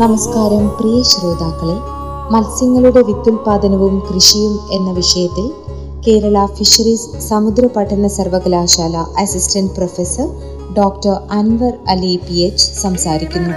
നമസ്കാരം പ്രിയ ശ്രോതാക്കളെ. മത്സ്യങ്ങളുടെ വിത്തുൽപാദനവും കൃഷിയും എന്ന വിഷയത്തിൽ കേരള ഫിഷറീസ് സമുദ്ര പഠന സർവകലാശാല assistant professor doctor Anwar Ali P H സംസാരിക്കുന്നു.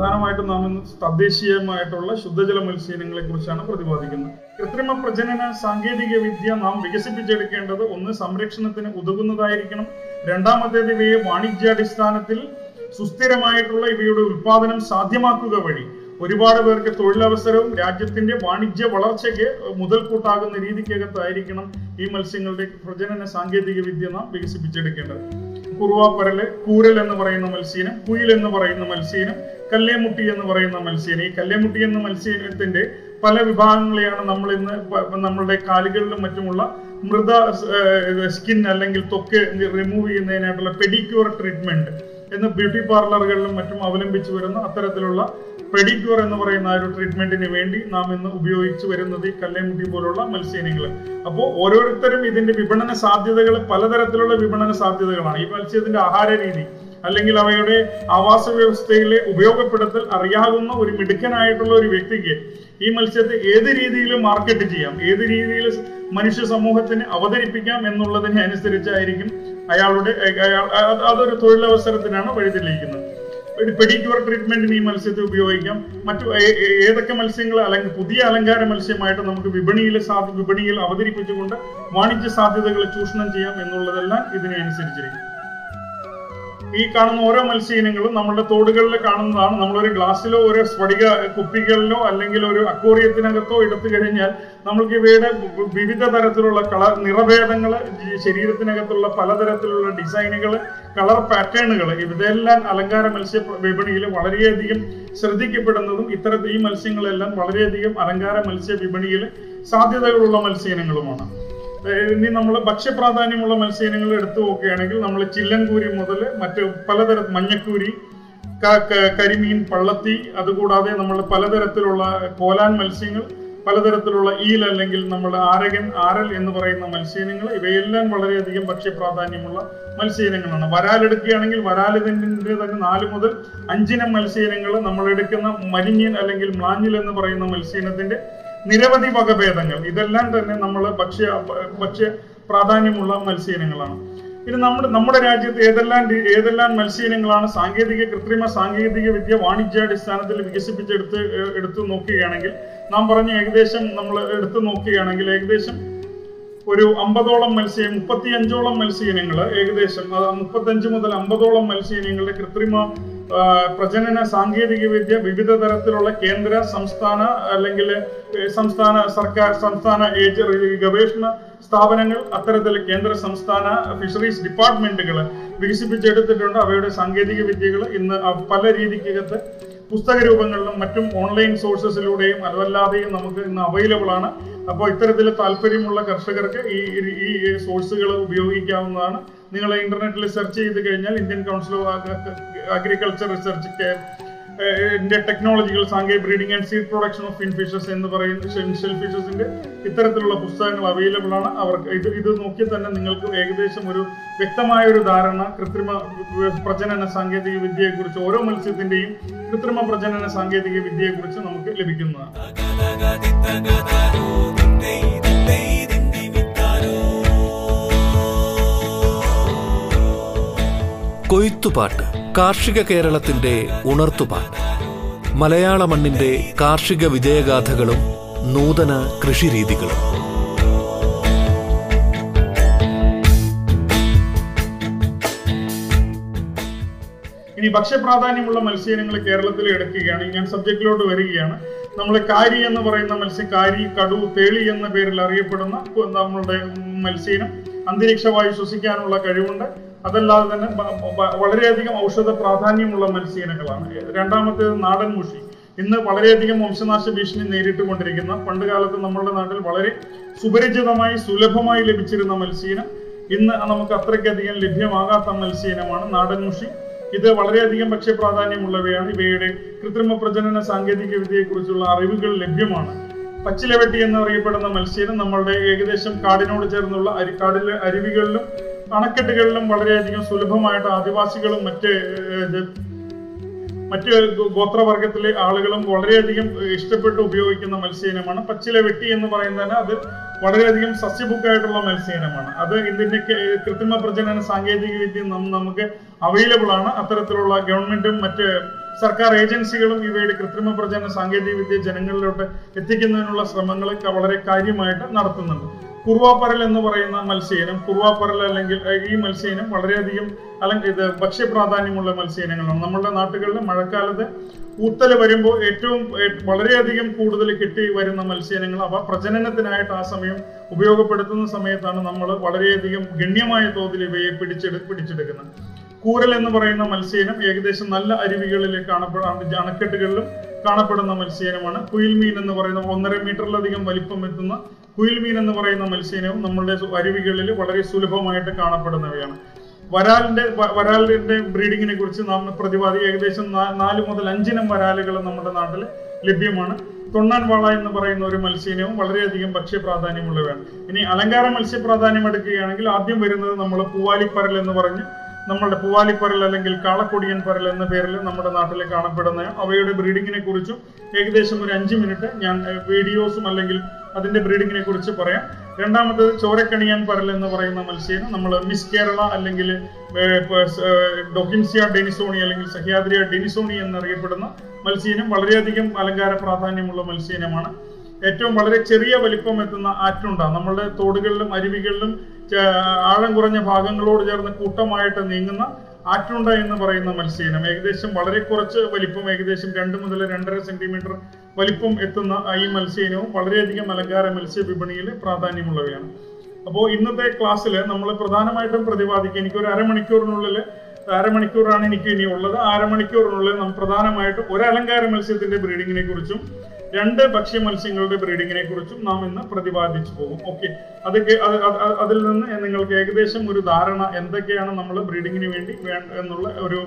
പ്രധാനമായിട്ടും നാം ഇന്ന് തദ്ദേശീയമായിട്ടുള്ള ശുദ്ധജല മത്സ്യങ്ങളെ കുറിച്ചാണ് പ്രതിപാദിക്കുന്നത്. കൃത്രിമ പ്രജനന സാങ്കേതിക വിദ്യ നാം വികസിപ്പിച്ചെടുക്കേണ്ടത് ഒന്ന് സംരക്ഷണത്തിന് ഉതകുന്നതായിരിക്കണം. രണ്ടാമത്തേത് ഇവയെ വാണിജ്യാടിസ്ഥാനത്തിൽ സുസ്ഥിരമായിട്ടുള്ള ഇവയുടെ ഉൽപാദനം സാധ്യമാക്കുക വഴി. ഒരുപാട് പേർക്ക് തൊഴിലവസരവും രാജ്യത്തിന്റെ വാണിജ്യ വളർച്ചയ്ക്ക് മുതൽക്കൂട്ടാകുന്ന രീതിക്കകത്തായിരിക്കണം ഈ മത്സ്യങ്ങളുടെ പ്രജനന സാങ്കേതിക വിദ്യ നാം വികസിപ്പിച്ചെടുക്കേണ്ടത്. കുറുവാപ്പരൽ കൂരൽ എന്ന് പറയുന്ന മത്സ്യനും കുയിൽ എന്ന് പറയുന്ന മത്സ്യം കല്ലേമുട്ടി എന്ന് പറയുന്ന മത്സ്യം ഈ കല്ലേമുട്ടി എന്ന മത്സ്യത്തിന്റെ പല വിഭാഗങ്ങളെയാണ് നമ്മൾ ഇന്ന് നമ്മളുടെ കാലുകളിലും മറ്റുമുള്ള മൃത സ്കിൻ അല്ലെങ്കിൽ തൊക്ക് റിമൂവ് ചെയ്യുന്നതിനായിട്ടുള്ള പെഡിക്യൂർ ട്രീറ്റ്മെന്റ് എന്ന് ബ്യൂട്ടി പാർലറുകളിലും മറ്റും അവലംബിച്ചു വരുന്ന അത്തരത്തിലുള്ള പെഡിക്യൂർ എന്ന് പറയുന്ന ഒരു ട്രീറ്റ്മെന്റിന് വേണ്ടി നാം ഇന്ന് ഉപയോഗിച്ചു വരുന്നത് ഈ കല്ലേമുട്ടി പോലുള്ള മത്സ്യങ്ങൾ അപ്പോൾ ഓരോരുത്തരും ഇതിന്റെ വിപണന സാധ്യതകൾ പലതരത്തിലുള്ള വിപണന സാധ്യതകളാണ്. ഈ മത്സ്യത്തിന്റെ ആഹാര രീതി അല്ലെങ്കിൽ അവയുടെ ആവാസ വ്യവസ്ഥയിലെ ഉപയോഗപ്പെടുത്തൽ അറിയാവുന്ന ഒരു മിടുക്കനായിട്ടുള്ള ഒരു വ്യക്തിക്ക് ഈ മത്സ്യത്തെ ഏത് രീതിയിൽ മാർക്കറ്റ് ചെയ്യാം. ഏത് രീതിയിൽ മനുഷ്യ സമൂഹത്തിന് അവതരിപ്പിക്കാം എന്നുള്ളതിനെ അനുസരിച്ചായിരിക്കും അയാളുടെ അയാൾ അത് അതൊരു തൊഴിലവസരത്തിനാണ് വഴിതെളിയിക്കുന്നത്. പെഡിക്യൂർ ട്രീറ്റ്മെന്റിന് ഈ മത്സ്യത്തെ ഉപയോഗിക്കാം. മറ്റു ഏതൊക്കെ മത്സ്യങ്ങൾ അല്ലെങ്കിൽ പുതിയ അലങ്കാര മത്സ്യമായിട്ട് നമുക്ക് വിപണിയിൽ വിപണിയിൽ അവതരിപ്പിച്ചുകൊണ്ട് വാണിജ്യ സാധ്യതകൾ ചൂഷണം ചെയ്യാം എന്നുള്ളതെല്ലാം ഇതിനെ അനുസരിച്ചിരിക്കും. ഈ കാണുന്ന ഓരോ മത്സ്യ മത്സ്യയിനങ്ങളും നമ്മുടെ തോടുകളിൽ കാണുന്നതാണ്. നമ്മളൊരു ഗ്ലാസ്സിലോ ഒരു സ്ഫടിക കുപ്പികളിലോ അല്ലെങ്കിൽ ഒരു അക്വോറിയത്തിനകത്തോ എടുത്തു കഴിഞ്ഞാൽ നമ്മൾക്ക് ഇവയുടെ വിവിധ തരത്തിലുള്ള കളർ നിറഭേദങ്ങൾ ശരീരത്തിനകത്തുള്ള പലതരത്തിലുള്ള ഡിസൈനുകൾ കളർ പാറ്റേണുകൾ ഇതെല്ലാം അലങ്കാര മത്സ്യ വിപണിയിൽ വളരെയധികം ശ്രദ്ധിക്കപ്പെടുന്നതും ഇത്തരത്തിൽ ഈ മത്സ്യങ്ങളെല്ലാം വളരെയധികം അലങ്കാര മത്സ്യ വിപണിയിൽ സാധ്യതകളുള്ള മത്സ്യയിനങ്ങളുമാണ്. ഇനി നമ്മൾ ഭക്ഷ്യപ്രാധാന്യമുള്ള മത്സ്യങ്ങൾ എടുത്തു നോക്കുകയാണെങ്കിൽ നമ്മൾ ചില്ലൻകൂരി മുതൽ മറ്റ് പലതര മഞ്ഞക്കൂരി കരിമീൻ പള്ളത്തി അതുകൂടാതെ നമ്മൾ പലതരത്തിലുള്ള കോലാൻ മത്സ്യങ്ങൾ പലതരത്തിലുള്ള ഈൽ അല്ലെങ്കിൽ നമ്മൾ ആരകൻ ആരൽ എന്ന് പറയുന്ന മത്സ്യങ്ങൾ ഇവയെല്ലാം വളരെയധികം ഭക്ഷ്യപ്രാധാന്യമുള്ള മത്സ്യങ്ങളാണ് വരാൽ എടുക്കുകയാണെങ്കിൽ വരാലിതിന്റെ തന്നെ നാല് മുതൽ അഞ്ചിനം മത്സ്യങ്ങൾ നമ്മൾ എടുക്കുന്ന മരിഞ്ഞിൽ അല്ലെങ്കിൽ മ്ലാഞ്ഞിൽ എന്ന് പറയുന്ന മത്സ്യയിനത്തിന്റെ നിരവധി വകഭേദങ്ങൾ. ഇതെല്ലാം തന്നെ നമ്മൾ ഭക്ഷ്യ ഭക്ഷ്യ പ്രാധാന്യമുള്ള മത്സ്യയിനങ്ങളാണ്. ഇനി നമ്മുടെ നമ്മുടെ രാജ്യത്ത് ഏതെല്ലാം ഏതെല്ലാം മത്സ്യയിനങ്ങളാണ് സാങ്കേതിക കൃത്രിമ സാങ്കേതിക വിദ്യ വാണിജ്യാടിസ്ഥാനത്തിൽ വികസിപ്പിച്ചെടുത്ത് എടുത്തു നോക്കുകയാണെങ്കിൽ നാം പറഞ്ഞ ഏകദേശം നമ്മൾ എടുത്തു നോക്കുകയാണെങ്കിൽ ഏകദേശം ഒരു അമ്പതോളം മത്സ്യം മുപ്പത്തിയഞ്ചോളം മത്സ്യയിനങ്ങൾ ഏകദേശം മുപ്പത്തഞ്ച് മുതൽ അമ്പതോളം മത്സ്യയിനങ്ങളുടെ കൃത്രിമ പ്രജനന സാങ്കേതിക വിദ്യ വിവിധ തരത്തിലുള്ള കേന്ദ്ര സംസ്ഥാന അല്ലെങ്കിൽ സംസ്ഥാന സർക്കാർ സംസ്ഥാന ഗവേഷണ സ്ഥാപനങ്ങൾ അത്തരത്തിൽ കേന്ദ്ര സംസ്ഥാന ഫിഷറീസ് ഡിപ്പാർട്ട്മെന്റുകൾ വികസിപ്പിച്ചെടുത്തിട്ടുണ്ട്. അവയുടെ സാങ്കേതിക വിദ്യകൾ ഇന്ന് പല രീതിക്കകത്ത് പുസ്തക രൂപങ്ങളിലും മറ്റും ഓൺലൈൻ സോഴ്സസിലൂടെയും അതല്ലാതെയും നമുക്ക് ഇന്ന് അവൈലബിൾ ആണ്. അപ്പോൾ ഇത്തരത്തിൽ താല്പര്യമുള്ള കർഷകർക്ക് ഈ ഈ സോഴ്സുകൾ ഉപയോഗിക്കാവുന്നതാണ്. നിങ്ങൾ ഇന്റർനെറ്റിൽ സെർച്ച് ചെയ്ത് കഴിഞ്ഞാൽ Indian council of agriculture research India technological സാങ്കേതിക breeding and seed production of fin fishes എന്ന് പറയുന്ന ഷെൽ ഫിഷസിന്റെ ഇത്തരത്തിലുള്ള പുസ്തകങ്ങൾ അവൈലബിൾ ആണ്. അവർക്ക് ഇത് ഇത് നോക്കി തന്നെ നിങ്ങൾക്ക് ഏകദേശം ഒരു വ്യക്തമായ ഒരു ധാരണ കൃത്രിമ പ്രജനന സാങ്കേതിക വിദ്യയെക്കുറിച്ച് ഓരോ മത്സ്യത്തിന്റെയും കൃത്രിമ പ്രജനന സാങ്കേതിക വിദ്യയെക്കുറിച്ച് നമുക്ക് ലഭിക്കുന്നതാണ്. കൊയ്ത്തുപാട്ട് കാർഷിക കേരളത്തിന്റെ ഉണർത്തുപാട്ട്. മലയാള മണ്ണിന്റെ കാർഷിക വിജയഗാഥകളും നൂതന കൃഷിരീതികളും. ഇനി ഭക്ഷ്യപ്രാധാന്യമുള്ള മത്സ്യങ്ങൾ കേരളത്തിൽ എടുക്കുകയാണ്. ഞാൻ സബ്ജക്റ്റിലോട്ട് വരികയാണ്. നമ്മൾ കാരി എന്ന് പറയുന്ന മത്സ്യ കാരി കടു തേളി എന്ന പേരിൽ അറിയപ്പെടുന്ന നമ്മളുടെ നമ്മളുടെ അന്തരീക്ഷ അന്തരീക്ഷവായു ശ്വസിക്കാനുള്ള കഴിവുണ്ട്. അതല്ലാതെ തന്നെ വളരെയധികം ഔഷധ പ്രാധാന്യമുള്ള മത്സ്യയിനങ്ങളാണ്. രണ്ടാമത്തേത് നാടൻ മുഷി. ഇന്ന് വളരെയധികം വംശനാശ ഭീഷണി നേരിട്ടുകൊണ്ടിരിക്കുന്ന പണ്ട് കാലത്ത് നമ്മുടെ നാട്ടിൽ വളരെ സുപരിചിതമായി സുലഭമായി ലഭിച്ചിരുന്ന മത്സ്യം ഇന്ന് നമുക്ക് അത്രയ്ക്കധികം ലഭ്യമാകാത്ത മത്സ്യയിനമാണ് നാടൻ മുഷി. ഇത് വളരെയധികം ഭക്ഷ്യപ്രാധാന്യമുള്ളവയാണ്. ഇവയുടെ കൃത്രിമ പ്രജനന സാങ്കേതിക വിദ്യയെക്കുറിച്ചുള്ള അറിവുകൾ ലഭ്യമാണ്. പച്ചിലവെട്ടി എന്നറിയപ്പെടുന്ന മത്സ്യനം നമ്മളുടെ ഏകദേശം കാടിനോട് ചേർന്നുള്ള അരി കാടിലെ അരുവികളിലും അണക്കെട്ടുകളിലും വളരെയധികം സുലഭമായിട്ട് ആദിവാസികളും മറ്റ് മറ്റ് ഗോത്രവർഗത്തിലെ ആളുകളും വളരെയധികം ഇഷ്ടപ്പെട്ട് ഉപയോഗിക്കുന്ന മത്സ്യയിനമാണ്. പച്ചില വെട്ടി എന്ന് പറയുന്നതിന് അത് വളരെയധികം സസ്യബുക്കായിട്ടുള്ള മത്സ്യയിനമാണ്. അത് ഇതിന്റെ കൃത്രിമ പ്രജനന സാങ്കേതിക വിദ്യ നമുക്ക് അവൈലബിൾ ആണ്. അത്തരത്തിലുള്ള ഗവൺമെന്റും മറ്റ് സർക്കാർ ഏജൻസികളും ഇവയുടെ കൃത്രിമ പ്രജനന സാങ്കേതിക വിദ്യ ജനങ്ങളിലോട്ട് എത്തിക്കുന്നതിനുള്ള ശ്രമങ്ങൾ വളരെ കാര്യമായിട്ട് നടത്തുന്നുണ്ട്. കുറുവാപ്പരൽ എന്ന് പറയുന്ന മത്സ്യയിനം കുറുവാപ്പരൽ അല്ലെങ്കിൽ ഈ മത്സ്യയിനം വളരെയധികം അല്ലെങ്കിൽ ഇത് ഭക്ഷ്യപ്രാധാന്യമുള്ള മത്സ്യയിനങ്ങളാണ്. നമ്മുടെ നാട്ടുകളിൽ മഴക്കാലത്ത് ഊത്തൽ വരുമ്പോൾ ഏറ്റവും വളരെയധികം കൂടുതൽ കിട്ടി വരുന്ന മത്സ്യയിനങ്ങൾ അവ പ്രജനനത്തിനായിട്ട് ആ സമയം ഉപയോഗപ്പെടുത്തുന്ന സമയത്താണ് നമ്മൾ വളരെയധികം ഗണ്യമായ തോതിൽ ഇവയെ പിടിച്ചെടു പിടിച്ചെടുക്കുന്നത്. കൂരൽ എന്ന് പറയുന്ന മത്സ്യയിനം ഏകദേശം നല്ല അരുവികളിൽ കാണപ്പെടുന്ന അണക്കെട്ടുകളിലും കാണപ്പെടുന്ന മത്സ്യയിനമാണ്. കുയിൽമീൻ എന്ന് പറയുന്ന ഒന്നര മീറ്ററിലധികം വലിപ്പം എത്തുന്ന കുയിൽമീൻ എന്ന് പറയുന്ന മത്സ്യയിനവും നമ്മളുടെ അരുവികളിൽ വളരെ സുലഭമായിട്ട് കാണപ്പെടുന്നവയാണ്. വരാലിന്റെ വരാലിന്റെ ബ്രീഡിങ്ങിനെ കുറിച്ച് നാം പ്രതിപാദി ഏകദേശം നാല് മുതൽ അഞ്ചിനം വരാലുകൾ നമ്മുടെ നാട്ടിൽ ലഭ്യമാണ്. തൊണ്ണാൻ വാള എന്ന് പറയുന്ന ഒരു മത്സ്യനവും വളരെയധികം ഭക്ഷ്യ പ്രാധാന്യമുള്ളവയാണ് ഇനി അലങ്കാര മത്സ്യ പ്രാധാന്യം എടുക്കുകയാണെങ്കിൽ ആദ്യം വരുന്നത് നമ്മൾ പൂവാലിപ്പരൽ എന്ന് പറഞ്ഞ് നമ്മളുടെ പൂവാലിപ്പരൽ അല്ലെങ്കിൽ കാളക്കൊടിയൻ പരൽ എന്ന പേരിൽ നമ്മുടെ നാട്ടിൽ കാണപ്പെടുന്ന അവയുടെ ബ്രീഡിങ്ങിനെ കുറിച്ചും ഏകദേശം ഒരു അഞ്ച് മിനിറ്റ് ഞാൻ വീഡിയോസും അല്ലെങ്കിൽ അതിന്റെ ബ്രീഡിങ്ങിനെ കുറിച്ച് പറയാം. രണ്ടാമത്തത് ചോരക്കണിയാൻ പറൽ എന്ന് പറയുന്ന മത്സ്യം. നമ്മൾ മിസ് കേരള അല്ലെങ്കിൽ ഡൊക്കിൻസിയ ഡെനിസോണി അല്ലെങ്കിൽ സഹ്യാദ്രിയ ഡെനിസോണി എന്നറിയപ്പെടുന്ന മത്സ്യനും വളരെയധികം അലങ്കാര പ്രാധാന്യമുള്ള മത്സ്യനമാണ്. ഏറ്റവും വളരെ ചെറിയ വലിപ്പം എത്തുന്ന ആറ്റുണ്ട. നമ്മളുടെ തോടുകളിലും അരുവികളിലും ആഴം കുറഞ്ഞ ഭാഗങ്ങളോട് ചേർന്ന് കൂട്ടമായിട്ട് നീങ്ങുന്ന ആറ്റുണ്ട എന്ന് പറയുന്ന മത്സ്യനം. ഏകദേശം വളരെ കുറച്ച് വലിപ്പം ഏകദേശം രണ്ട് മുതൽ രണ്ടര സെന്റിമീറ്റർ വലിപ്പം എത്തുന്ന ഈ മത്സ്യനവും വളരെയധികം മലങ്കാര മത്സ്യ വിപണിയിൽ പ്രാധാന്യമുള്ളവയാണ്. അപ്പോൾ ഇന്നത്തെ ക്ലാസ്സിൽ നമ്മൾ പ്രധാനമായിട്ടും പ്രതിപാദിക്കുക എനിക്ക് ഒരു അരമണിക്കൂറിനുള്ളിൽ അരമണിക്കൂറാണ് എനിക്ക് ഇനി ഉള്ളത്. അരമണിക്കൂറിനുള്ളിൽ നമ്മൾ പ്രധാനമായിട്ടും ഒരു അലങ്കാര മത്സ്യത്തിന്റെ ബ്രീഡിങ്ങിനെ കുറിച്ചും രണ്ട് ഭക്ഷ്യ മത്സ്യങ്ങളുടെ ബ്രീഡിങ്ങിനെ കുറിച്ചും നാം ഇന്ന് പ്രതിപാദിച്ചു പോകും. ഓക്കെ. അത് അത് അത് അതിൽ നിന്ന് നിങ്ങൾക്ക് ഏകദേശം ഒരു ധാരണ എന്തൊക്കെയാണ് നമ്മൾ ബ്രീഡിങ്ങിന് വേണ്ടി എന്നുള്ള ഒരു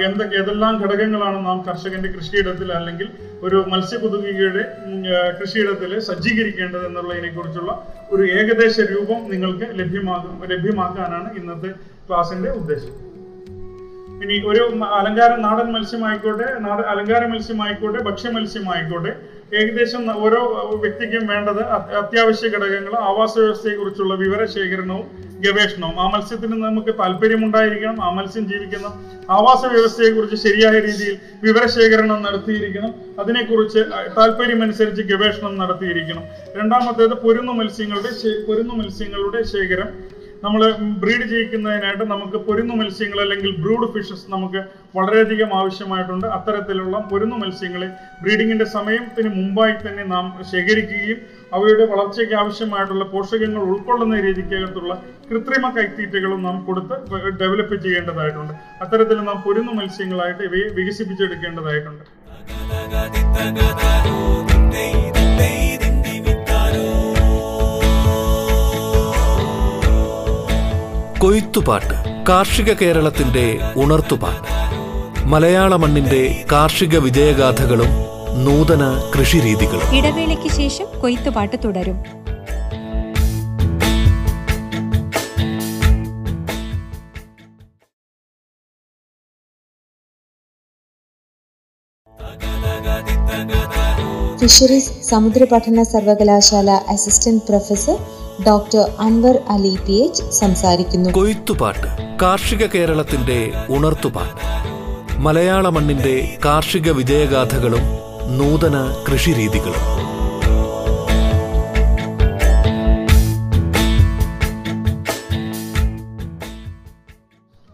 എന്തൊക്കെ ഏതെല്ലാം ഘടകങ്ങളാണ് നാം കർഷകന്റെ കൃഷിയിടത്തിൽ അല്ലെങ്കിൽ ഒരു മത്സ്യകുതുകിയുടെ കൃഷിയിടത്തിൽ സജ്ജീകരിക്കേണ്ടത് എന്നുള്ളതിനെ കുറിച്ചുള്ള ഒരു ഏകദേശ രൂപം നിങ്ങൾക്ക് ലഭ്യമാകും ലഭ്യമാക്കാനാണ് ഇന്നത്തെ ക്ലാസിന്റെ ഉദ്ദേശം. ഇനി ഒരു അലങ്കാര നാടൻ മത്സ്യമായിക്കോട്ടെ നാടൻ അലങ്കാര മത്സ്യമായിക്കോട്ടെ ഭക്ഷ്യ മത്സ്യമായിക്കോട്ടെ ഏകദേശം ഓരോ വ്യക്തിക്കും വേണ്ടത് അത്യാവശ്യ ഘടകങ്ങൾ ആവാസ വ്യവസ്ഥയെ കുറിച്ചുള്ള വിവര ശേഖരണവും ഗവേഷണവും. ആ മത്സ്യത്തിന് നമുക്ക് താല്പര്യമുണ്ടായിരിക്കണം ആ മത്സ്യം ജീവിക്കുന്ന ആവാസ വ്യവസ്ഥയെ കുറിച്ച് ശരിയായ രീതിയിൽ വിവരശേഖരണം നടത്തിയിരിക്കണം അതിനെക്കുറിച്ച് താല്പര്യമനുസരിച്ച് ഗവേഷണം നടത്തിയിരിക്കണം. രണ്ടാമത്തേത് പൊരുന്നു മത്സ്യങ്ങളുടെ പൊരുന്നു മത്സ്യങ്ങളുടെ ശേഖരം. നമ്മൾ ബ്രീഡ് ചെയ്യിക്കുന്നതിനായിട്ട് നമുക്ക് പൊരുന്നു മത്സ്യങ്ങൾ അല്ലെങ്കിൽ ബ്രൂഡ് ഫിഷസ് നമുക്ക് വളരെയധികം ആവശ്യമായിട്ടുണ്ട്. അത്തരത്തിലുള്ള പൊരുന്നു മത്സ്യങ്ങളെ ബ്രീഡിങ്ങിന്റെ സമയത്തിന് മുമ്പായി തന്നെ നാം ശേഖരിക്കുകയും അവയുടെ വളർച്ചയ്ക്ക് ആവശ്യമായിട്ടുള്ള പോഷകങ്ങൾ ഉൾക്കൊള്ളുന്ന രീതിക്കകത്തുള്ള കൃത്രിമ കൈത്തീറ്റകളും നാം കൊടുത്ത് ഡെവലപ്പ് ചെയ്യേണ്ടതായിട്ടുണ്ട്. അത്തരത്തിൽ നാം പൊരുന്നു മത്സ്യങ്ങളായിട്ട് ഇവയെ വികസിപ്പിച്ചെടുക്കേണ്ടതായിട്ടുണ്ട്. കൊയ്ത്തുപാട്ട് കാർഷിക കേരളത്തിന്റെ ഉണർത്തുപാട്ട്. മലയാള മണ്ണിന്റെ കാർഷിക വിജയഗാഥകളും നൂതന കൃഷിരീതികളും. ഇടവേളയ്ക്ക് ശേഷം കൊയ്ത്തുപാട്ട് തുടരും. ഫിഷറീസ് സമുദ്ര പഠന സർവകലാശാല assistant professor doctor Anwar Ali P H സംസാരിക്കുന്നു. കൊയ്ത്തുപാട്ട് കാർഷിക കേരളത്തിന്റെ ഉണർത്തുപാട്ട്. മലയാള മണ്ണിന്റെ കാർഷിക വിജയഗാഥകളും നൂതന കൃഷിരീതികളും.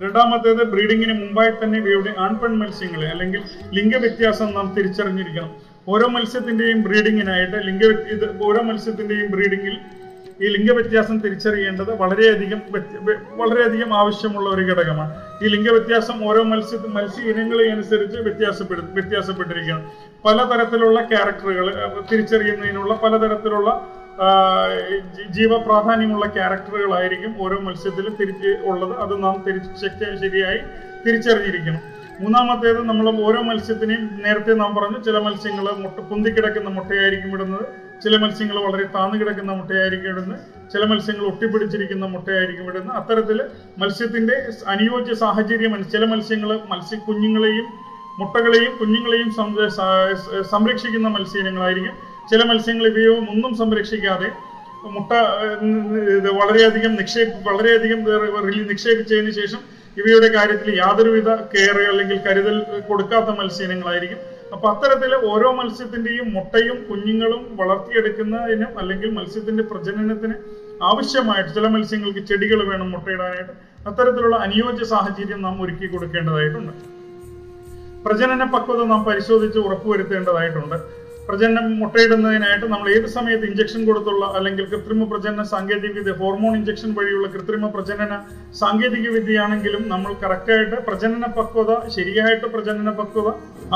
രണ്ടാമത്തേത് ബ്രീഡിങ്ങിന് മുമ്പായി തന്നെ ഇവയുടെ ആൺപെൺ മത്സ്യങ്ങളെ അല്ലെങ്കിൽ ലിംഗവ്യത്യാസം നാം തിരിച്ചറിഞ്ഞിരിക്കണം. ഓരോ മത്സ്യത്തിന്റെയും ബ്രീഡിങ്ങിനായിട്ട് ലിംഗ ഇത് ഓരോ മത്സ്യത്തിന്റെയും ബ്രീഡിങ്ങിൽ ഈ ലിംഗവ്യത്യാസം തിരിച്ചറിയേണ്ടത് വളരെയധികം വളരെയധികം ആവശ്യമുള്ള ഒരു ഘടകമാണ്. ഈ ലിംഗവ്യത്യാസം ഓരോ മത്സ്യ മത്സ്യ ഇനങ്ങളെ അനുസരിച്ച് വ്യത്യാസപ്പെടു വ്യത്യാസപ്പെട്ടിരിക്കണം പലതരത്തിലുള്ള ക്യാരക്ടറുകൾ തിരിച്ചറിയുന്നതിനുള്ള പലതരത്തിലുള്ള ജീവ പ്രാധാന്യമുള്ള ജീവപ്രാധാന്യമുള്ള ക്യാരക്ടറുകളായിരിക്കും ഓരോ മത്സ്യത്തിലും തിരിച്ച് ഉള്ളത്. അത് നാം തിരിച്ച് ശരിയായി തിരിച്ചറിഞ്ഞിരിക്കണം. മൂന്നാമത്തേത് നമ്മൾ ഓരോ മത്സ്യത്തിനെയും നേരത്തെ നാം പറഞ്ഞു ചില മത്സ്യങ്ങൾ മുട്ട പൊന്തിക്കിടക്കുന്ന മുട്ടയായിരിക്കും ഇടുന്നത്. ചില മത്സ്യങ്ങൾ വളരെ താന്നു കിടക്കുന്ന മുട്ടയായിരിക്കും ഇടുന്നത് ചില മത്സ്യങ്ങൾ ഒട്ടിപ്പിടിച്ചിരിക്കുന്ന മുട്ടയായിരിക്കും ഇടുന്നത് അത്തരത്തിൽ മത്സ്യത്തിന്റെ അനുയോജ്യ സാഹചര്യം ചില മത്സ്യങ്ങൾ മത്സ്യ കുഞ്ഞുങ്ങളെയും മുട്ടകളെയും കുഞ്ഞുങ്ങളെയും സംരക്ഷിക്കുന്ന മത്സ്യങ്ങളായിരിക്കും. ചില മത്സ്യങ്ങൾ ഇവയോ ഒന്നും സംരക്ഷിക്കാതെ മുട്ട വളരെയധികം നിക്ഷേപ വളരെയധികം നിക്ഷേപിച്ചതിന് ശേഷം ഇവയുടെ കാര്യത്തിൽ യാതൊരുവിധ കെയർ അല്ലെങ്കിൽ കരുതൽ കൊടുക്കാത്ത മത്സ്യങ്ങളായിരിക്കും. അപ്പൊ അത്തരത്തിൽ ഓരോ മത്സ്യത്തിന്റെയും മുട്ടയും കുഞ്ഞുങ്ങളും വളർത്തിയെടുക്കുന്നതിനും അല്ലെങ്കിൽ മത്സ്യത്തിന്റെ പ്രജനനത്തിന് ആവശ്യമായിട്ട് ചില മത്സ്യങ്ങൾക്ക് ചെടികൾ വേണം മുട്ടയിടാനായിട്ട്. അത്തരത്തിലുള്ള അനുയോജ്യ സാഹചര്യം നാം ഒരുക്കി കൊടുക്കേണ്ടതായിട്ടുണ്ട്. പ്രജനന പക്വത നാം പരിശോധിച്ച് ഉറപ്പുവരുത്തേണ്ടതായിട്ടുണ്ട്. പ്രജനനം മുട്ടയിടുന്നതിനായിട്ട് നമ്മൾ ഏത് സമയത്ത് ഇഞ്ചക്ഷൻ കൊടുത്തുള്ള അല്ലെങ്കിൽ കൃത്രിമ പ്രജനന സാങ്കേതിക വിദ്യ ഹോർമോൺ ഇഞ്ചക്ഷൻ വഴിയുള്ള കൃത്രിമ പ്രജനന സാങ്കേതിക വിദ്യയാണെങ്കിലും നമ്മൾ കറക്റ്റായിട്ട് പ്രജനന പക്വത ശരിയായിട്ട് പ്രജനന പക്വത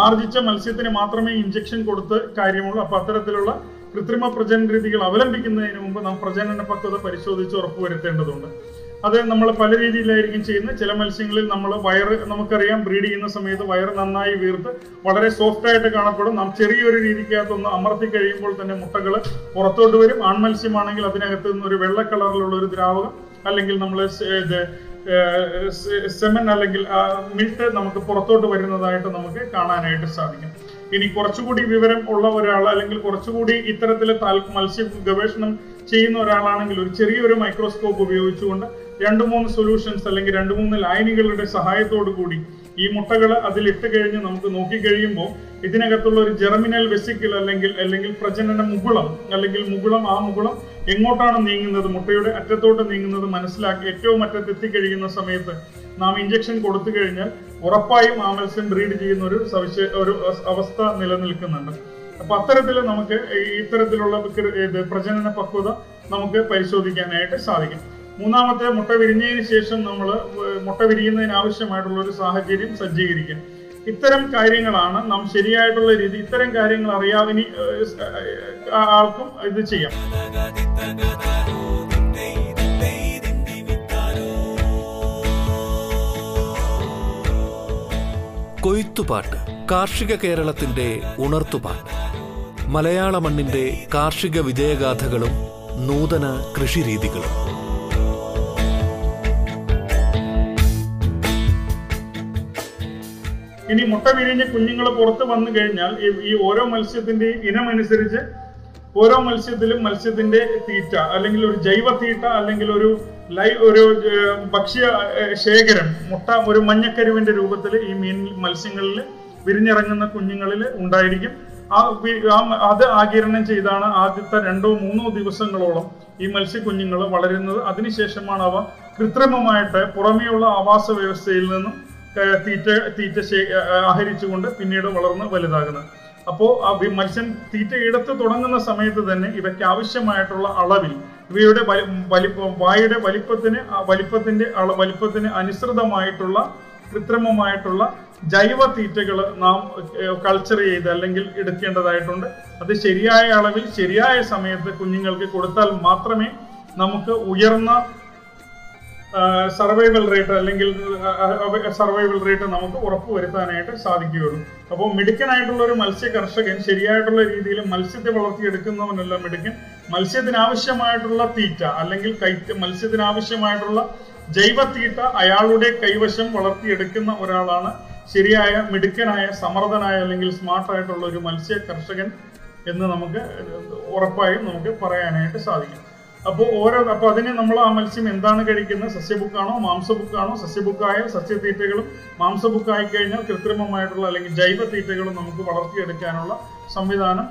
ആർജിച്ച മത്സ്യത്തിന് മാത്രമേ ഇഞ്ചക്ഷൻ കൊടുത്ത് കാര്യമുള്ളൂ. അപ്പൊ അത്തരത്തിലുള്ള കൃത്രിമ പ്രജനന രീതികൾ അവലംബിക്കുന്നതിന് മുമ്പ് നാം പ്രജനന പക്വത പരിശോധിച്ച് ഉറപ്പുവരുത്തേണ്ടതുണ്ട്. അത് നമ്മൾ പല രീതിയിലായിരിക്കും ചെയ്യുന്നത്. ചില മത്സ്യങ്ങളിൽ നമ്മൾ വയറ് നമുക്കറിയാം ബ്രീഡ് ചെയ്യുന്ന സമയത്ത് വയറ് നന്നായി വീർത്ത് വളരെ സോഫ്റ്റ് ആയിട്ട് കാണപ്പെടും. നാം ചെറിയൊരു രീതിക്കകത്തൊന്ന് അമർത്തി കഴിയുമ്പോൾ തന്നെ മുട്ടകൾ പുറത്തോട്ട് വരും. ആൺമത്സ്യമാണെങ്കിൽ അതിനകത്ത് നിന്ന് ഒരു വെള്ള കളറിലുള്ള ഒരു ദ്രാവകം അല്ലെങ്കിൽ നമ്മൾ സെമൻ അല്ലെങ്കിൽ മിൽട്ട് നമുക്ക് പുറത്തോട്ട് വരുന്നതായിട്ട് നമുക്ക് കാണാനായിട്ട് സാധിക്കും. ഇനി കുറച്ചുകൂടി വിവരം ഉള്ള ഒരാൾ അല്ലെങ്കിൽ കുറച്ചുകൂടി ഇത്തരത്തിലെ മത്സ്യ ഗവേഷണം ചെയ്യുന്ന ഒരാളാണെങ്കിൽ ഒരു ചെറിയൊരു മൈക്രോസ്കോപ്പ് ഉപയോഗിച്ചുകൊണ്ട് രണ്ട് മൂന്ന് സൊല്യൂഷൻസ് അല്ലെങ്കിൽ രണ്ട് മൂന്ന് ലൈനുകളുടെ സഹായത്തോടു കൂടി ഈ മുട്ടകൾ അതിലിട്ട് കഴിഞ്ഞ് നമുക്ക് നോക്കി കഴിയുമ്പോൾ ഇതിനകത്തുള്ള ഒരു ജെർമിനൽ വെസിക്കിൾ അല്ലെങ്കിൽ അല്ലെങ്കിൽ പ്രജനന മുകുളം അല്ലെങ്കിൽ മുകുളം ആ മുകുളം എങ്ങോട്ടാണ് നീങ്ങുന്നത്? മുട്ടയുടെ അറ്റത്തോട്ട് നീങ്ങുന്നത് മനസ്സിലാക്കി ഏറ്റവും അറ്റത്ത് എത്തിക്കഴിയുന്ന സമയത്ത് നാം ഇഞ്ചക്ഷൻ കൊടുത്തു കഴിഞ്ഞാൽ ഉറപ്പായും ആ മത്സ്യം ബ്രീഡ് ചെയ്യുന്ന ഒരു സവിശേ ഒരു അവസ്ഥ നിലനിൽക്കുന്നുണ്ട്. അപ്പൊ അത്തരത്തിൽ നമുക്ക് ഇത്തരത്തിലുള്ള പ്രജനന പക്വത നമുക്ക് പരിശോധിക്കാനായിട്ട് സാധിക്കും. മൂന്നാമത്തെ മുട്ട വിരിഞ്ഞതിന് ശേഷം നമ്മൾ മുട്ട വിരിയുന്നതിന് ആവശ്യമായിട്ടുള്ള ഒരു സാഹചര്യം സജ്ജീകരിക്കും. ഇത്തരം കാര്യങ്ങളാണ് നാം ശരിയായിട്ടുള്ള രീതി ഇത്തരം കാര്യങ്ങൾ അറിയാവിനി ആൾക്കും ഇത് ചെയ്യാം. കൊയ്ത്തുപാട്ട് കാർഷിക കേരളത്തിന്റെ ഉണർത്തുപാട്ട്. മലയാള മണ്ണിന്റെ കാർഷിക വിജയഗാഥകളും നൂതന കൃഷിരീതികളും. ഇനി മുട്ട വിരിഞ്ഞ് കുഞ്ഞുങ്ങൾ പുറത്ത് വന്നു കഴിഞ്ഞാൽ ഈ- ഓരോ മത്സ്യത്തിന്റെ ഇനം അനുസരിച്ച് ഓരോ മത്സ്യത്തിലും മത്സ്യത്തിന്റെ തീറ്റ അല്ലെങ്കിൽ ഒരു ജൈവ തീറ്റ അല്ലെങ്കിൽ ഒരു ലൈ ഒരു ഭക്ഷ്യ ശേഖരം മുട്ട ഒരു മഞ്ഞക്കരുവിന്റെ രൂപത്തിൽ ഈ മീൻ മത്സ്യങ്ങളിൽ വിരിഞ്ഞിറങ്ങുന്ന കുഞ്ഞുങ്ങളിൽ ഉണ്ടായിരിക്കും. ആ അത് ആകിരണം ചെയ്താണ് ആദ്യത്തെ രണ്ടോ മൂന്നോ ദിവസങ്ങളോളം ഈ മത്സ്യക്കുഞ്ഞുങ്ങൾ വളരുന്നത്. അതിനുശേഷമാണ് അവ കൃത്രിമമായിട്ട് പുറമേയുള്ള ആവാസ വ്യവസ്ഥയിൽ നിന്നും തീറ്റ തീറ്റ ആഹരിച്ചുകൊണ്ട് പിന്നീട് വളർന്ന് വലുതാകുന്നത് അപ്പോൾ ആ മത്സ്യൻ മത്സ്യം തീറ്റ എടുത്ത് തുടങ്ങുന്ന സമയത്ത് തന്നെ ഇവയ്ക്ക് ആവശ്യമായിട്ടുള്ള അളവിൽ ഇവയുടെ വലിപ്പം വായുടെ വലിപ്പത്തിന് വലിപ്പത്തിന്റെ വലിപ്പത്തിന് അനുസൃതമായിട്ടുള്ള കൃത്രിമമായിട്ടുള്ള ജൈവ തീറ്റകൾ നാം കൾച്ചർ ചെയ്ത് അല്ലെങ്കിൽ എടുക്കേണ്ടതായിട്ടുണ്ട്. അത് ശരിയായ അളവിൽ ശരിയായ സമയത്ത് കുഞ്ഞുങ്ങൾക്ക് കൊടുത്താൽ മാത്രമേ നമുക്ക് ഉയർന്ന സർവൈവൽ റേറ്റ് അല്ലെങ്കിൽ സർവൈവൽ റേറ്റ് നമുക്ക് ഉറപ്പുവരുത്താനായിട്ട് സാധിക്കുകയുള്ളൂ. അപ്പോൾ മിടുക്കനായിട്ടുള്ള ഒരു മത്സ്യ കർഷകൻ ശരിയായിട്ടുള്ള രീതിയിൽ മത്സ്യത്തെ വളർത്തിയെടുക്കുന്നവനല്ല മിടുക്കൻ. മത്സ്യത്തിനാവശ്യമായിട്ടുള്ള തീറ്റ അല്ലെങ്കിൽ കൈറ്റ് മത്സ്യത്തിനാവശ്യമായിട്ടുള്ള ജൈവ തീറ്റ അയാളുടെ കൈവശം വളർത്തിയെടുക്കുന്ന ഒരാളാണ് ശരിയായ മിടുക്കനായ സമർത്ഥനായ അല്ലെങ്കിൽ സ്മാർട്ടായിട്ടുള്ള ഒരു മത്സ്യ കർഷകൻ എന്ന് നമുക്ക് ഉറപ്പായും നമുക്ക് പറയാനായിട്ട് സാധിക്കും. അപ്പോൾ ഓരോ അപ്പോൾ അതിനെ നമ്മൾ ആ മത്സ്യം എന്താണ് കഴിക്കുന്നത്? സസ്യബുക്കാണോ? മാംസബുക്കാണോ? സസ്യബുക്കായ സസ്യതീറ്റകളും മാംസബുക്കായി കഴിഞ്ഞാൽ കൃത്രിമമായിട്ടുള്ള അല്ലെങ്കിൽ ജൈവ തീറ്റകളും നമുക്ക് വളർത്തിയെടുക്കാനുള്ള സംവിധാനം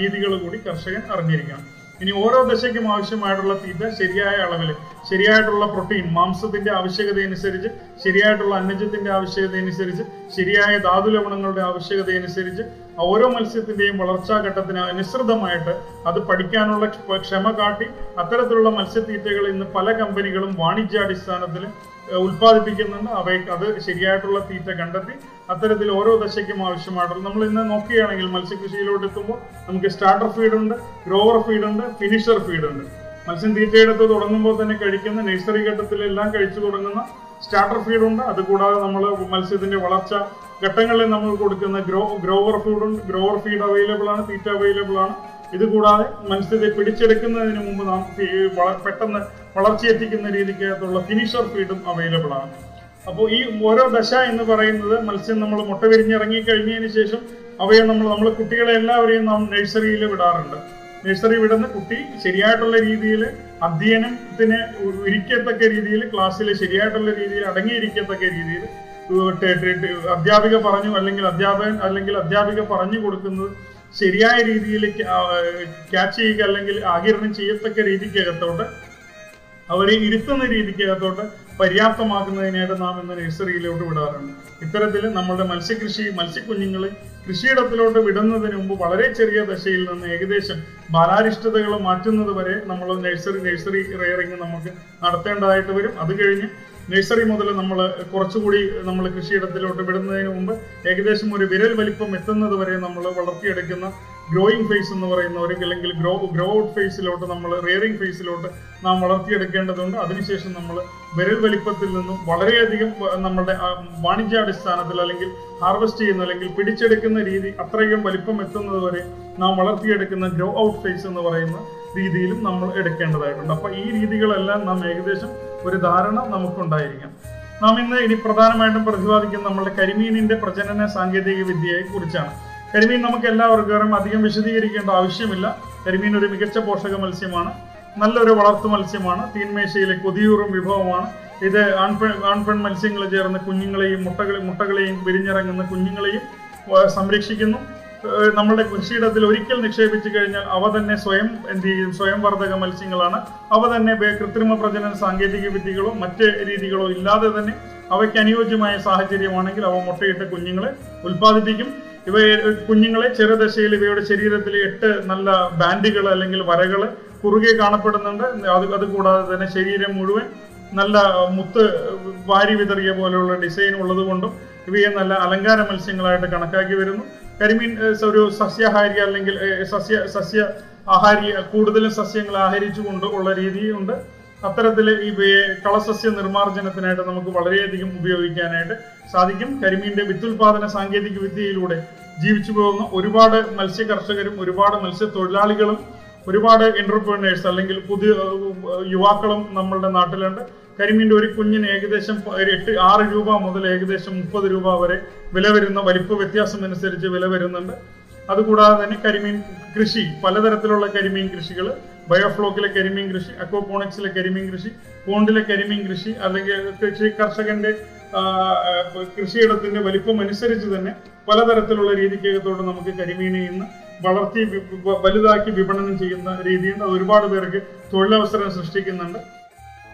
രീതികൾ കൂടി കർഷകൻ അറിഞ്ഞിരിക്കണം. ഇനി ഓരോ ദശയ്ക്കും ആവശ്യമായിട്ടുള്ള തീറ്റ ശരിയായ അളവിൽ ശരിയായിട്ടുള്ള പ്രോട്ടീൻ മാംസത്തിന്റെ ആവശ്യകത അനുസരിച്ച് ശരിയായിട്ടുള്ള അന്നജത്തിന്റെ ആവശ്യകത അനുസരിച്ച് ശരിയായ ധാതു ലവണങ്ങളുടെ ആവശ്യകത അനുസരിച്ച് ഓരോ മത്സ്യത്തിന്റെയും വളർച്ചാ ഘട്ടത്തിന് അനുസൃതമായിട്ട് അത് പഠിക്കാനുള്ള ക്ഷമ കാട്ടി അത്തരത്തിലുള്ള മത്സ്യത്തീറ്റകൾ ഇന്ന് പല കമ്പനികളും വാണിജ്യാടിസ്ഥാനത്തിൽ ഉൽപ്പാദിപ്പിക്കുന്നുണ്ട്. അവയെ അത് ശരിയായിട്ടുള്ള തീറ്റ കണ്ടെത്തി അത്തരത്തിൽ ഓരോ ദശയ്ക്കും ആവശ്യമായിട്ടുള്ള നമ്മൾ ഇന്ന് നോക്കുകയാണെങ്കിൽ മത്സ്യകൃഷിയിലോട്ട് എത്തുമ്പോൾ നമുക്ക് സ്റ്റാർട്ടർ ഫീഡുണ്ട് ഗ്രോവർ ഫീഡുണ്ട് ഫിനിഷർ ഫീഡുണ്ട് മത്സ്യം തീറ്റയെടുത്ത് തുടങ്ങുമ്പോൾ തന്നെ കഴിക്കുന്ന നഴ്സറി ഘട്ടത്തിലെല്ലാം കഴിച്ചു തുടങ്ങുന്ന സ്റ്റാർട്ടർ ഫീഡുണ്ട് അതുകൂടാതെ നമ്മൾ മത്സ്യത്തിന്റെ വളർച്ച ഘട്ടങ്ങളിൽ നമ്മൾ കൊടുക്കുന്ന grow grower food grower feed available ആണ് തീറ്റ അവൈലബിൾ ആണ്. ഇതുകൂടാതെ മത്സ്യത്തെ പിടിച്ചെടുക്കുന്നതിന് മുമ്പ് നാം പെട്ടെന്ന് വളർച്ചയെത്തിക്കുന്ന രീതിക്കകത്തുള്ള ഫിനിഷർ ഫീഡും അവൈലബിൾ ആണ്. അപ്പോൾ ഈ ഓരോ ദശ എന്ന് പറയുന്നത് മത്സ്യം നമ്മൾ മുട്ട വിരിഞ്ഞിറങ്ങി കഴിഞ്ഞതിന് ശേഷം അവയെ നമ്മൾ നമ്മൾ കുട്ടികളെ എല്ലാവരെയും നാം നഴ്സറിയിൽ വിടാറുണ്ട്. നഴ്സറി വിടുന്ന കുട്ടി ശരിയായിട്ടുള്ള രീതിയിൽ അധ്യയനത്തിന് ഇരിക്കത്തക്ക രീതിയിൽ ക്ലാസ്സിൽ ശരിയായിട്ടുള്ള രീതിയിൽ അടങ്ങിയിരിക്കത്തക്ക രീതിയിൽ അധ്യാപിക പറഞ്ഞു അല്ലെങ്കിൽ അധ്യാപകൻ അല്ലെങ്കിൽ അധ്യാപിക പറഞ്ഞു കൊടുക്കുന്നത് ശരിയായ രീതിയിൽ ക്യാച്ച് ചെയ്യുക അല്ലെങ്കിൽ ആകിരണം ചെയ്യത്തക്ക രീതിക്കകത്തോട്ട് അവരെ ഇരുത്തുന്ന രീതിക്കകത്തോട്ട് പര്യാപ്തമാക്കുന്നതിനായിട്ട് നാം ഇന്ന് നഴ്സറിയിലോട്ട് വിടാറുണ്ട്. ഇത്തരത്തിൽ നമ്മുടെ മത്സ്യകൃഷി മത്സ്യക്കുഞ്ഞുങ്ങളെ കൃഷിയിടത്തിലോട്ട് വിടുന്നതിന് മുമ്പ് വളരെ ചെറിയ ദശയിൽ നിന്ന് ഏകദേശം ബാലാരിഷ്ടതകൾ മാറ്റുന്നത് വരെ നമ്മൾ നഴ്സറി നഴ്സറി റെയറിങ് നമുക്ക് നടത്തേണ്ടതായിട്ട് വരും. അത് കഴിഞ്ഞ് നഴ്സറി മുതൽ നമ്മൾ കുറച്ചുകൂടി നമ്മൾ കൃഷിയിടത്തിലോട്ട് വിടുന്നതിന് മുമ്പ് ഏകദേശം ഒരു വിരൽ വലിപ്പം എത്തുന്നത് വരെ നമ്മൾ വളർത്തിയെടുക്കുന്ന ഗ്രോയിങ് ഫേസ് എന്ന് പറയുന്ന ഒരു അല്ലെങ്കിൽ ഗ്രോ ഗ്രോ ഔട്ട് ഫേസിലോട്ട് നമ്മൾ റിയറിംഗ് ഫേസിലോട്ട് നാം വളർത്തിയെടുക്കേണ്ടതുണ്ട്. അതിനുശേഷം നമ്മൾ വിരൽ വലിപ്പത്തിൽ നിന്നും വളരെയധികം നമ്മുടെ വാണിജ്യാടിസ്ഥാനത്തിൽ അല്ലെങ്കിൽ ഹാർവെസ്റ്റ് ചെയ്യുന്ന അല്ലെങ്കിൽ പിടിച്ചെടുക്കുന്ന രീതി അത്രയും വലിപ്പം എത്തുന്നത് വരെ നാം വളർത്തിയെടുക്കുന്ന ഗ്രോ ഔട്ട് ഫേസ് എന്ന് പറയുന്ന രീതിയിലും നമ്മൾ എടുക്കേണ്ടതായിട്ടുണ്ട്. അപ്പൊ ഈ രീതികളെല്ലാം നാം ഏകദേശം ഒരു ധാരണ നമുക്കുണ്ടായിരിക്കാം. നാം ഇന്ന് ഇനി പ്രധാനമായിട്ടും പ്രതിപാദിക്കുന്ന നമ്മുടെ കരിമീനിന്റെ പ്രജനന സാങ്കേതിക വിദ്യയെ കുറിച്ചാണ്. കരിമീൻ നമുക്ക് എല്ലാവർക്കും അധികം വിശദീകരിക്കേണ്ട ആവശ്യമില്ല. കരിമീൻ ഒരു മികച്ച പോഷക മത്സ്യമാണ്. നല്ലൊരു വളർത്തു മത്സ്യമാണ്. തീൻമേശയിലെ കൊതിയൂറും വിഭവമാണ്. ഇത് ആൺപെൺ ആൺപെൺ മത്സ്യങ്ങൾ ചേർന്ന് കുഞ്ഞുങ്ങളെയും മുട്ടകളെ മുട്ടകളെയും വിരിഞ്ഞിറങ്ങുന്ന കുഞ്ഞുങ്ങളെയും സംരക്ഷിക്കുന്നു. ഏഹ് നമ്മുടെ കൃഷിയിടത്തിൽ ഒരിക്കൽ നിക്ഷേപിച്ചു കഴിഞ്ഞാൽ അവ തന്നെ സ്വയം എന്ത് ചെയ്യും? സ്വയം വർധക മത്സ്യങ്ങളാണ്. അവ തന്നെ കൃത്രിമ പ്രജനന സാങ്കേതിക വിദ്യകളോ മറ്റ് രീതികളോ ഇല്ലാതെ തന്നെ അവയ്ക്ക് അനുയോജ്യമായ സാഹചര്യമാണെങ്കിൽ അവ മുട്ടയിട്ട് കുഞ്ഞുങ്ങളെ ഉൽപ്പാദിപ്പിക്കും. ഇവ കുഞ്ഞുങ്ങളെ ചെറുദശയിൽ ഇവയുടെ ശരീരത്തിൽ എട്ട് നല്ല ബാൻഡുകൾ അല്ലെങ്കിൽ വരകൾ കുറുകെ കാണപ്പെടുന്നുണ്ട്. അത് അതുകൂടാതെ തന്നെ ശരീരം മുഴുവൻ നല്ല മുത്ത് വാരി വിതറിയ പോലെയുള്ള ഡിസൈൻ ഉള്ളതുകൊണ്ടും ഇവയെ നല്ല അലങ്കാര മത്സ്യങ്ങളായിട്ട് കണക്കാക്കി വരുന്നു. കരിമീൻ ഒരു സസ്യാഹാരി അല്ലെങ്കിൽ സസ്യ സസ്യ ആഹാരി കൂടുതലും സസ്യങ്ങൾ ആഹരിച്ചുകൊണ്ട് ഉള്ള രീതിയുണ്ട്. അത്തരത്തിൽ ഇവയെ കളസസ്യ നിർമ്മാർജനത്തിനായിട്ട് നമുക്ക് വളരെയധികം ഉപയോഗിക്കാനായിട്ട് സാധിക്കും. കരിമീന്റെ വിത്തുൽപാദന സാങ്കേതിക വിദ്യയിലൂടെ ജീവിച്ചു പോകുന്ന ഒരുപാട് മത്സ്യ കർഷകരും ഒരുപാട് മത്സ്യത്തൊഴിലാളികളും ഒരുപാട് എന്റർപ്രണേഴ്സ് അല്ലെങ്കിൽ പുതിയ യുവാക്കളും നമ്മളുടെ നാട്ടിലുണ്ട്. കരിമീന്റെ ഒരു കുഞ്ഞിന് ഏകദേശം ഒരു എട്ട് ആറ് രൂപ മുതൽ ഏകദേശം മുപ്പത് രൂപ വരെ വില വരുന്ന വലിപ്പ വ്യത്യാസം അനുസരിച്ച് വില വരുന്നുണ്ട്. അതുകൂടാതെ തന്നെ കരിമീൻ കൃഷി പലതരത്തിലുള്ള കരിമീൻ കൃഷികൾ ബയോഫ്ലോക്കിലെ കരിമീൻ കൃഷി അക്വപോണിക്സിലെ കരിമീൻ കൃഷി പോണ്ടിലെ കരിമീൻ കൃഷി അല്ലെങ്കിൽ കൃഷി കർഷകന്റെ കൃഷിയിടത്തിന്റെ വലിപ്പം അനുസരിച്ച് തന്നെ പലതരത്തിലുള്ള രീതിക്കകത്തോട് നമുക്ക് കരിമീനെ ഇന്ന് വളർത്തി വലുതാക്കി വിപണനം ചെയ്യുന്ന രീതിയിൽ അത് ഒരുപാട് പേർക്ക് തൊഴിലവസരം സൃഷ്ടിക്കുന്നുണ്ട്.